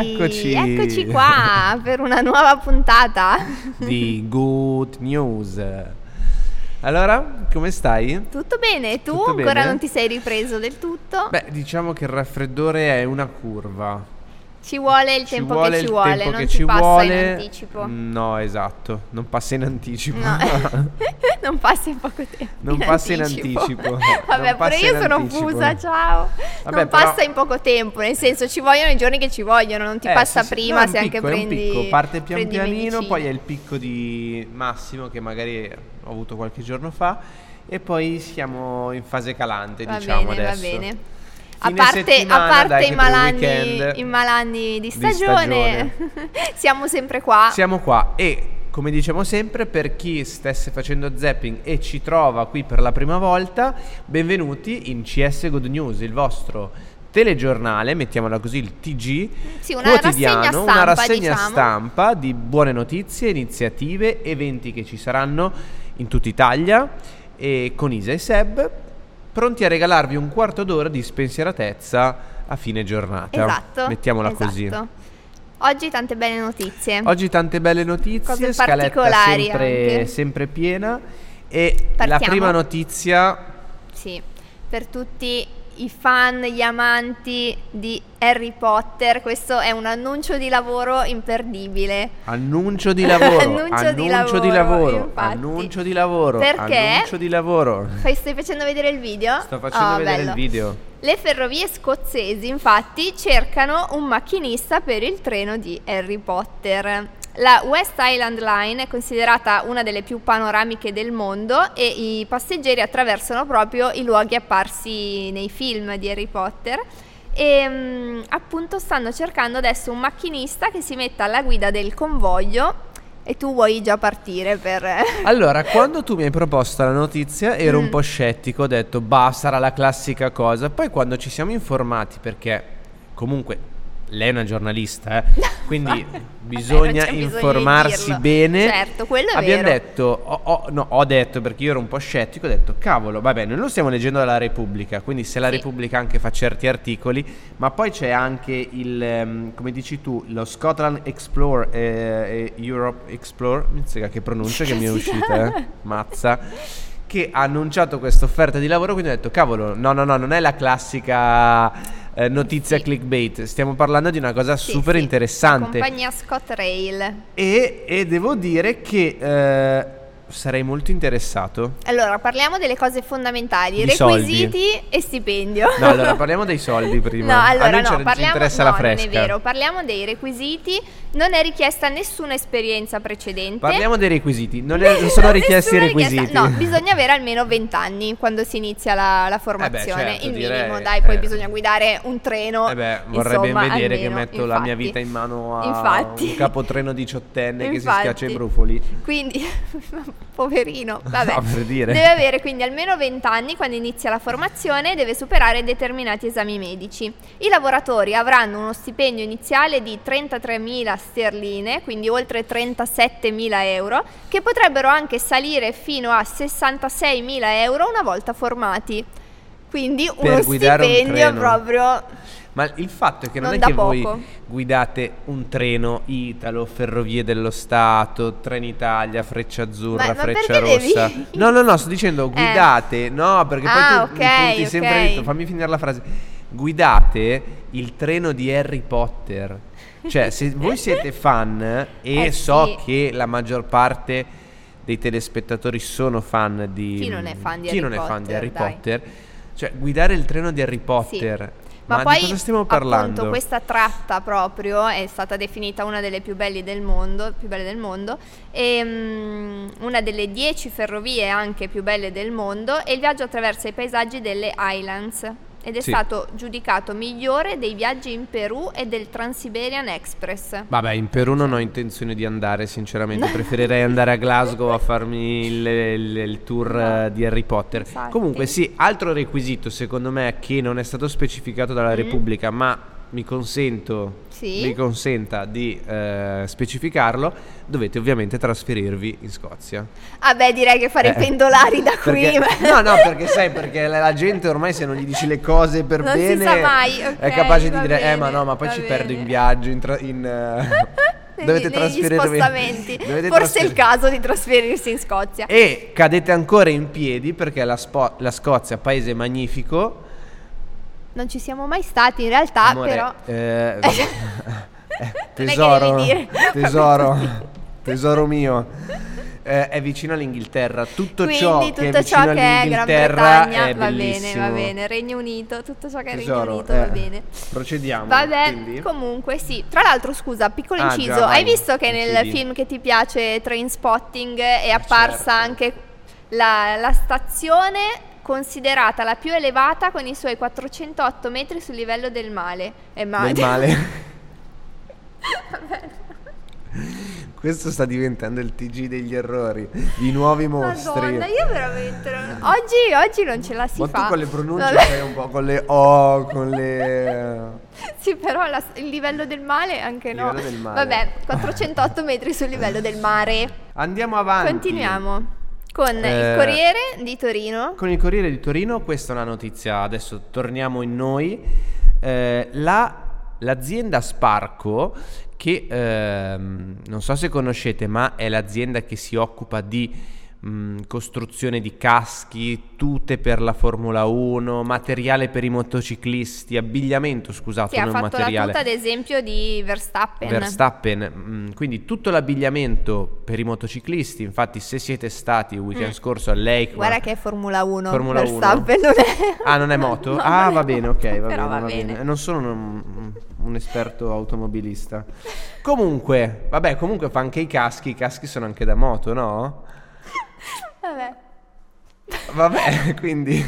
Eccoci. Eccoci qua per una nuova puntata. di Good News. Allora, come stai? Tutto bene? Tu Tutto ancora bene? non ti sei ripreso del tutto? Beh, diciamo che il raffreddore è una curva. Ci vuole il Ci tempo vuole che ci vuole, non ti ci passa vuole. in anticipo. No, esatto, non passa in anticipo. No, non passa in poco tempo. Non passa in anticipo. Vabbè, Non pure io in sono anticipo. fusa, ciao. Vabbè, non però- passa in poco tempo, nel senso ci vogliono i giorni che ci vogliono, non ti Eh, passa sì, prima No, se anche picco, un prendi picco. Parte pian pianino, medicine. poi è il picco di massimo che magari ho avuto qualche giorno fa e poi siamo in fase calante, Va diciamo bene, adesso. va bene. A parte, a parte i, malanni, i malanni di di stagione, siamo sempre qua. Siamo qua e come diciamo sempre, per chi stesse facendo zapping e ci trova qui per la prima volta, benvenuti in CS Good News, il vostro telegiornale, mettiamola così, il TG Sì, una quotidiano, rassegna una stampa, rassegna diciamo. stampa di buone notizie, iniziative, eventi che ci saranno in tutta Italia e con Isa e Seb pronti a regalarvi un quarto d'ora di spensieratezza a fine giornata. Esatto. Mettiamola esatto. così. Oggi tante belle notizie. Oggi tante belle notizie, Cose scaletta sempre, sempre piena e la Partiamo. prima notizia Sì, per tutti i fan, gli amanti di Harry Potter, questo è un annuncio di lavoro imperdibile. annuncio di lavoro, Annuncio di annuncio di lavoro, lavoro, infatti. annuncio di lavoro, Perché? annuncio di lavoro. Fai- Stai facendo vedere il video? Sto facendo Oh, vedere bello. il video. Le ferrovie scozzesi infatti cercano un macchinista per il treno di Harry Potter. La West Island Line è considerata una delle più panoramiche del mondo e i passeggeri attraversano proprio i luoghi apparsi nei film di Harry Potter e mm, appunto stanno cercando adesso un macchinista che si metta alla guida del convoglio e tu vuoi già partire per... Allora, quando tu mi hai proposto la notizia ero un Mm. po' scettico, ho detto, bah, sarà la classica cosa. Poi quando ci siamo informati, perché comunque lei è una giornalista, eh, quindi bisogna informarsi bene. Certo, quello è Abbiamo vero. detto, ho, ho- no, ho detto perché io ero un po' scettico, ho detto, cavolo, vabbè, noi lo stiamo leggendo dalla Repubblica, quindi se la Sì. Repubblica anche fa certi articoli, ma poi c'è anche il, ehm, come dici tu, lo Scotland Explore e Europe Explore, mi sega che pronuncia che mi è uscita, eh? mazza, che ha annunciato questa offerta di lavoro, quindi ho detto, cavolo, no, no, no, non è la classica eh, notizia Sì. clickbait, stiamo parlando di una cosa Sì, super sì, interessante. La compagnia Scott Rail. E, e devo dire che eh, sarei molto interessato. Allora, parliamo delle cose fondamentali, Di requisiti e stipendio. No, allora parliamo dei soldi prima. No, A allora noi ci- no, parliamo, interessa no, la fresca. non è vero, parliamo dei requisiti, non è richiesta nessuna esperienza precedente. Parliamo dei requisiti. Non, è- non sono richiesti i richiesta- requisiti. No, bisogna avere almeno 20 anni quando si inizia la, la formazione, certo, il direi, minimo, dai, poi eh. bisogna guidare un treno. Eh beh, vorrei insomma, ben vedere che almeno, metto la mia infatti. vita in mano a Infatti. un capotreno diciottenne che si Infatti. schiaccia i brufoli. Quindi, poverino, vabbè. No, per dire. Deve avere quindi almeno 20 anni quando inizia la formazione e deve superare determinati esami medici. I lavoratori avranno uno stipendio iniziale di 33.000 sterline, quindi oltre 37.000 euro, che potrebbero anche salire fino a 66.000 euro una volta formati. Quindi uno un stipendio treno. proprio Ma il fatto è che non, Non è che voi poco. guidate un treno Italo, Ferrovie dello Stato, Trenitalia, Freccia Azzurra, Ma- ma Freccia devi- Rossa. No, no, no, sto dicendo Eh. guidate, no, perché poi Ah, tu ok, mi punti sempre ok. dritto. fammi finire la frase. Guidate il treno di Harry Potter. Cioè, se voi siete fan e Eh, so sì. che la maggior parte dei telespettatori sono fan di Chi non è fan di chi Harry non è fan di Potter, Harry dai. Potter, cioè guidare il treno di Harry Potter. Ma, Ma, poi di cosa stiamo parlando? appunto questa tratta proprio è stata definita una delle più belle del mondo, più belle del mondo e mm, una delle dieci ferrovie anche più belle del mondo e il viaggio attraversa i paesaggi delle Highlands ed è Sì. stato giudicato migliore dei viaggi in Perù e del Trans-Siberian Express. Vabbè, in Perù non ho intenzione di andare, sinceramente. Preferirei andare a Glasgow a farmi il, il- il tour No. eh, di Harry Potter. Infatti. Comunque, sì, altro requisito secondo me che non è stato specificato dalla Mm. Repubblica, ma mi consento, Sì. mi consenta di eh, specificarlo, dovete ovviamente trasferirvi in Scozia. Ah beh, direi che fare i Eh, pendolari da qui. perché- no, no, perché sai, perché la la gente ormai se non gli dici le cose per Non si bene sa mai, ok, è capace di dire, eh ma bene, no, ma poi ci bene." perdo in viaggio, in... tra- in, Negli- dovete negli trasferirvi. spostamenti. dovete Forse è il caso di trasferirsi in Scozia. E cadete ancora in piedi perché la, Spo- la Scozia, paese magnifico, Non ci siamo mai stati in realtà, amore, però... eh, eh, tesoro, tesoro, tesoro mio, eh, è vicino all'Inghilterra. Tutto Quindi ciò tutto che è vicino ciò che è Gran Bretagna è va bene, va bene. Regno Unito, tutto ciò che è Regno Tesoro, Unito va eh, bene. Procediamo. Vabbè, quindi. comunque sì. Tra l'altro, scusa, piccolo Ah, inciso, già, hai visto che nel incidi. film che ti piace, Train Spotting, è apparsa certo. anche la, la stazione considerata la più elevata con i suoi 408 metri sul livello del mare. E Del male. Questo sta diventando il TG degli errori, i nuovi mostri. Madonna, io veramente non- oggi, oggi non ce la si Ma fa. tu con le pronunce Vabbè. sei un po' con le O, con le... Sì, però la- il livello del mare anche no. Livello del mare. Vabbè, 408 metri sul livello del mare. Andiamo avanti. Continuiamo con Eh, il Corriere di Torino. Con il Corriere di Torino, questa è una notizia, adesso torniamo in noi. Eh, la- l'azienda Sparco, che ehm, non so se conoscete, ma è l'azienda che si occupa di mh, costruzione di caschi, tute per la Formula 1, materiale per i motociclisti, abbigliamento, scusate, Sì, ha non fatto materiale. la tuta ad esempio di Verstappen. Verstappen, mm, quindi tutto l'abbigliamento per i motociclisti, infatti se siete stati il weekend Mm. scorso a Lake, Guarda che è Formula 1. Formula 1? Verstappen non è. Ah, non è moto? No, ah, va bene, ok, va bene, va va bene. bene. Non sono un, un esperto automobilista. Comunque, vabbè, comunque fa anche i caschi, i caschi sono anche da moto, no? Vabbè. Quindi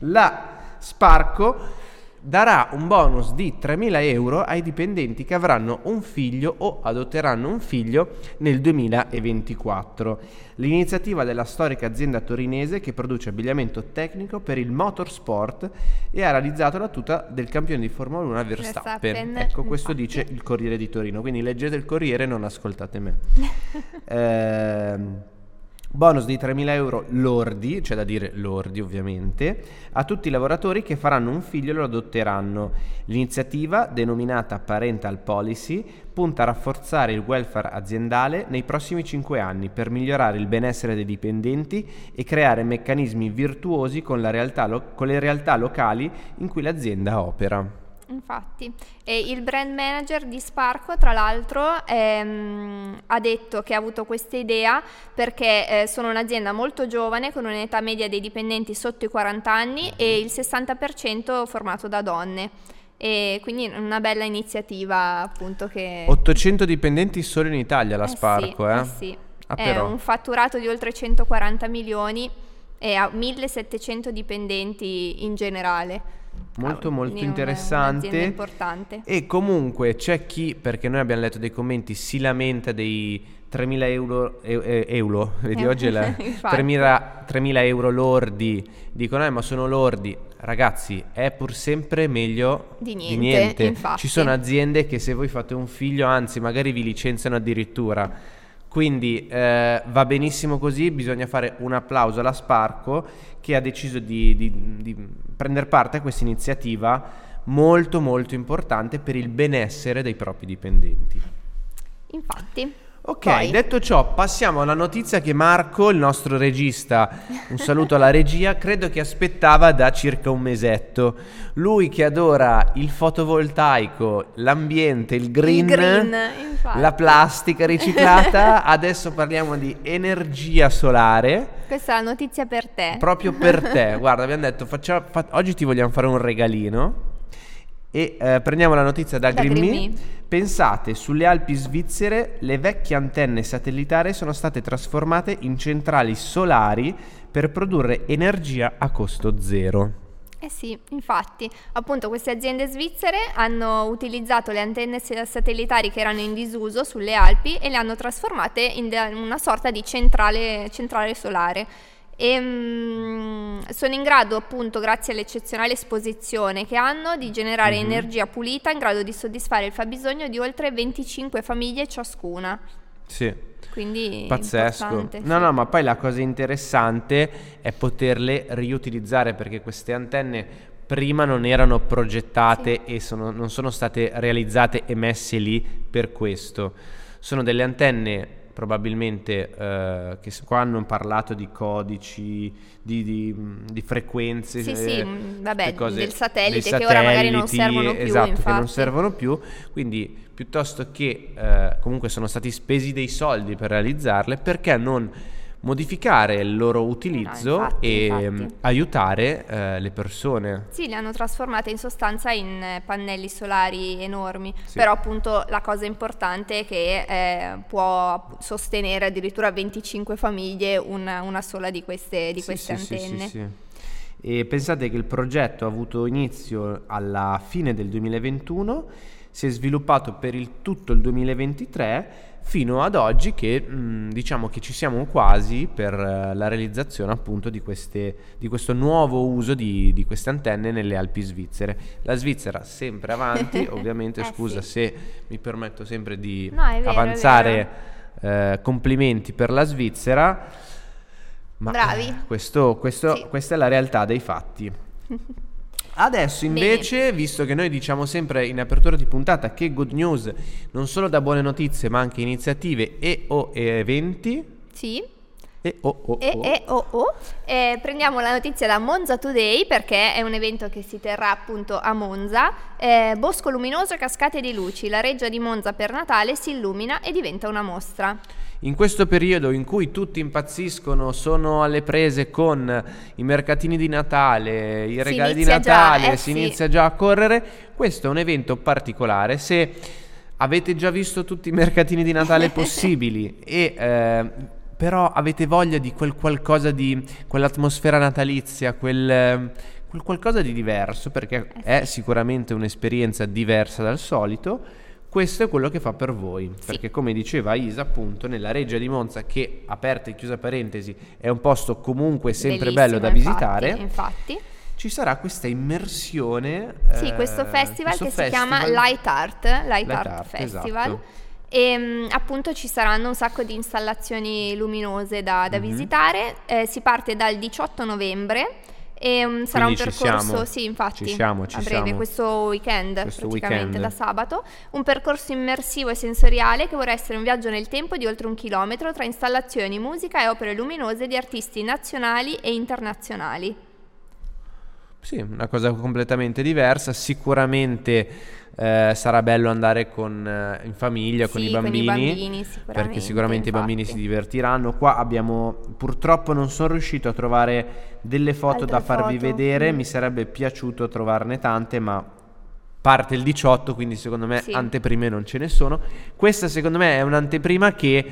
la Sparco darà un bonus di 3.000 euro ai dipendenti che avranno un figlio o adotteranno un figlio nel 2024. L'iniziativa della storica azienda torinese che produce abbigliamento tecnico per il motorsport e ha realizzato la tuta del campione di Formula 1 Verstappen. Verstappen, Ecco, questo dice il Corriere di Torino, quindi leggete il Corriere e non ascoltate me. Ehm, bonus di 3.000 euro lordi, c'è da dire lordi ovviamente, a tutti i lavoratori che faranno un figlio e lo adotteranno. L'iniziativa, denominata Parental Policy, punta a rafforzare il welfare aziendale nei prossimi 5 anni per migliorare il benessere dei dipendenti e creare meccanismi virtuosi con, realtà con le realtà locali in cui l'azienda opera. Infatti, e il brand manager di Sparco, tra l'altro, ehm, ha detto che ha avuto questa idea perché eh, sono un'azienda molto giovane con un'età media dei dipendenti sotto i 40 anni e il 60% formato da donne. E quindi una bella iniziativa, appunto, che 800 dipendenti solo in Italia la Eh sì, Sparco, eh? eh sì. Ah, È un fatturato di oltre 140 milioni e ha 1700 dipendenti in generale. Molto Ah, molto interessante. E comunque c'è chi, perché noi abbiamo letto dei commenti, si lamenta dei 3.000 euro, e- e- euro, vedi Eh, oggi la, infatti. 3.000, 3.000 euro lordi, dicono eh ma sono lordi, ragazzi è pur sempre meglio Di niente, infatti. Ci sono aziende che se voi fate un figlio, anzi magari vi licenziano addirittura. Quindi eh, va benissimo così, bisogna fare un applauso alla Sparco che ha deciso di, di- di prendere parte a questa iniziativa molto molto importante per il benessere dei propri dipendenti. Infatti. Ok, Poi- detto ciò, passiamo alla notizia che Marco, il nostro regista, un saluto alla regia, credo che aspettava da circa un mesetto. Lui che adora il fotovoltaico, l'ambiente, il green, Il green, la plastica riciclata, adesso parliamo di energia solare. Questa è la notizia per te. Proprio per te, guarda, abbiamo detto, faccia- fa- oggi ti vogliamo fare un regalino e eh, prendiamo la notizia da, Da Me. Pensate, sulle Alpi svizzere le vecchie antenne satellitari sono state trasformate in centrali solari per produrre energia a costo zero. Eh sì, infatti, appunto queste aziende svizzere hanno utilizzato le antenne sa- satellitari che erano in disuso sulle Alpi e le hanno trasformate in una sorta di centrale, centrale solare. E mm, sono in grado appunto grazie all'eccezionale esposizione che hanno di generare Mhm. energia pulita in grado di soddisfare il fabbisogno di oltre 25 famiglie ciascuna. Sì. Quindi Pazzesco. importante, No, sì. no, ma poi la cosa interessante è poterle riutilizzare perché queste antenne prima non erano progettate e sono- non sono state realizzate e messe lì per questo. Sono delle antenne probabilmente eh, che qua hanno parlato di codici, di, di, mh, di frequenze. Sì, eh, sì, mh, vabbè, cose- del satellite che ora magari non satelliti, servono più, Esatto, che non infatti. servono più. Quindi piuttosto che eh, comunque sono stati spesi dei soldi per realizzarle, perché non modificare il loro utilizzo No, infatti, e infatti. mh, aiutare eh, le persone? Sì, le hanno trasformate in sostanza in eh, pannelli solari enormi, Sì. però appunto la cosa importante è che eh, può sostenere addirittura 25 famiglie una, una sola di queste, di Sì, queste sì, antenne. E pensate che il progetto ha avuto inizio alla fine del 2021, si è sviluppato per il tutto il 2023 fino ad oggi che mh, diciamo che ci siamo quasi per eh, la realizzazione appunto di, queste, di questo nuovo uso di, di queste antenne nelle Alpi svizzere. La Svizzera sempre avanti, ovviamente Eh, scusa sì. se mi permetto sempre di No, vero, avanzare eh, complimenti per la Svizzera. Ma Bravi. eh, questo- questo- Sì. questa è la realtà dei fatti. Adesso Bene. invece, visto che noi diciamo sempre in apertura di puntata che Good News non solo dà buone notizie ma anche iniziative e o eventi Sì, e o o e, o. e oh, oh. Eh, prendiamo la notizia da Monza Today perché è un evento che si terrà appunto a Monza. Eh, Bosco luminoso e cascate di luci, la reggia di Monza per Natale si illumina e diventa una mostra. In questo periodo in cui tutti impazziscono, sono alle prese con i mercatini di Natale, i regali di inizia già, Natale, eh si sì. inizia già a correre, questo è un evento particolare. Se avete già visto tutti i mercatini di Natale possibili e eh, però avete voglia di quel qualcosa di quell'atmosfera natalizia, quel, quel qualcosa di diverso, perché Eh è sicuramente un'esperienza diversa dal solito. Questo è quello che fa per voi, Sì. perché come diceva Isa appunto nella Reggia di Monza che aperta e chiusa parentesi è un posto comunque sempre bello da visitare, Infatti, infatti. ci sarà questa immersione. Sì, eh, questo festival questo che si chiama festival. Light Art, Light, Light Art, Art, Festival. esatto. E mm, appunto ci saranno un sacco di installazioni luminose da, da Mhm. visitare. Eh, si parte dal 18 novembre e mm, sarà un percorso, sì, infatti, Ci siamo, ci a breve, siamo. questo weekend, Questo praticamente weekend. da sabato. Un percorso immersivo e sensoriale che vorrà essere un viaggio nel tempo di oltre un chilometro tra installazioni, musica e opere luminose di artisti nazionali e internazionali. Sì, una cosa completamente diversa. Sicuramente eh, sarà bello andare con, eh, in famiglia, con Sì, i bambini. bambini, perché sicuramente i bambini si infatti. divertiranno. Qua abbiamo, purtroppo non sono riuscito a trovare delle foto Altre da farvi foto, vedere, mm. mi sarebbe piaciuto trovarne tante, ma parte il 18, quindi secondo me Sì. anteprime non ce ne sono. Questa secondo me è un'anteprima che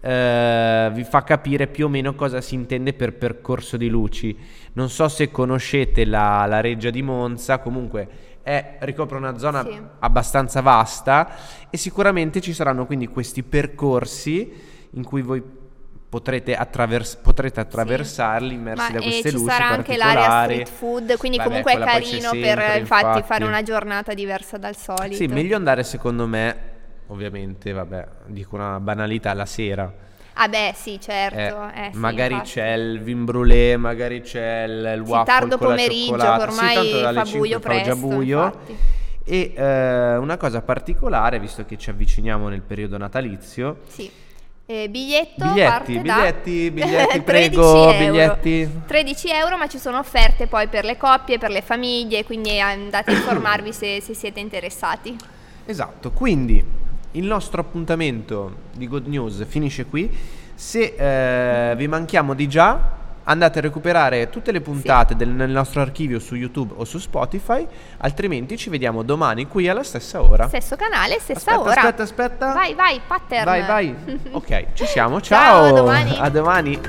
eh, vi fa capire più o meno cosa si intende per percorso di luci. Non so se conoscete la, la Reggia di Monza, comunque è- ricopre una zona Sì. abbastanza vasta e sicuramente ci saranno quindi questi percorsi in cui voi potrete, attravers- potrete attraversarli immersi Ma da e queste ci luci sarà anche l'area street food, quindi Vabbè, comunque è carino per infatti, infatti. fare una giornata diversa dal solito. Sì, meglio andare secondo me, ovviamente, vabbè, dico una banalità, la sera. Ah beh, sì, certo. Eh, eh, sì, magari infatti. c'è il vin brûlé, magari c'è il, il Sì, waffle tardo con la pomeriggio, che ormai sì, fa 5 buio fa già presto, buio. infatti. E eh, una cosa particolare, visto che ci avviciniamo nel periodo natalizio, Sì. Eh, biglietto Biglietti, biglietti, biglietti, 13 prego, euro. biglietti. 13 euro, ma ci sono offerte poi per le coppie, per le famiglie, quindi andate a informarvi se, se siete interessati. Esatto, quindi il nostro appuntamento di Good News finisce qui. Se eh, vi manchiamo di già, andate a recuperare tutte le puntate del- nel nostro archivio su YouTube o su Spotify, altrimenti ci vediamo domani qui alla stessa ora. Stesso canale, stessa aspetta, ora. aspetta, aspetta. Vai, vai, pattern. Vai, vai. Ok, ci siamo. Ciao, Ciao. domani. A domani.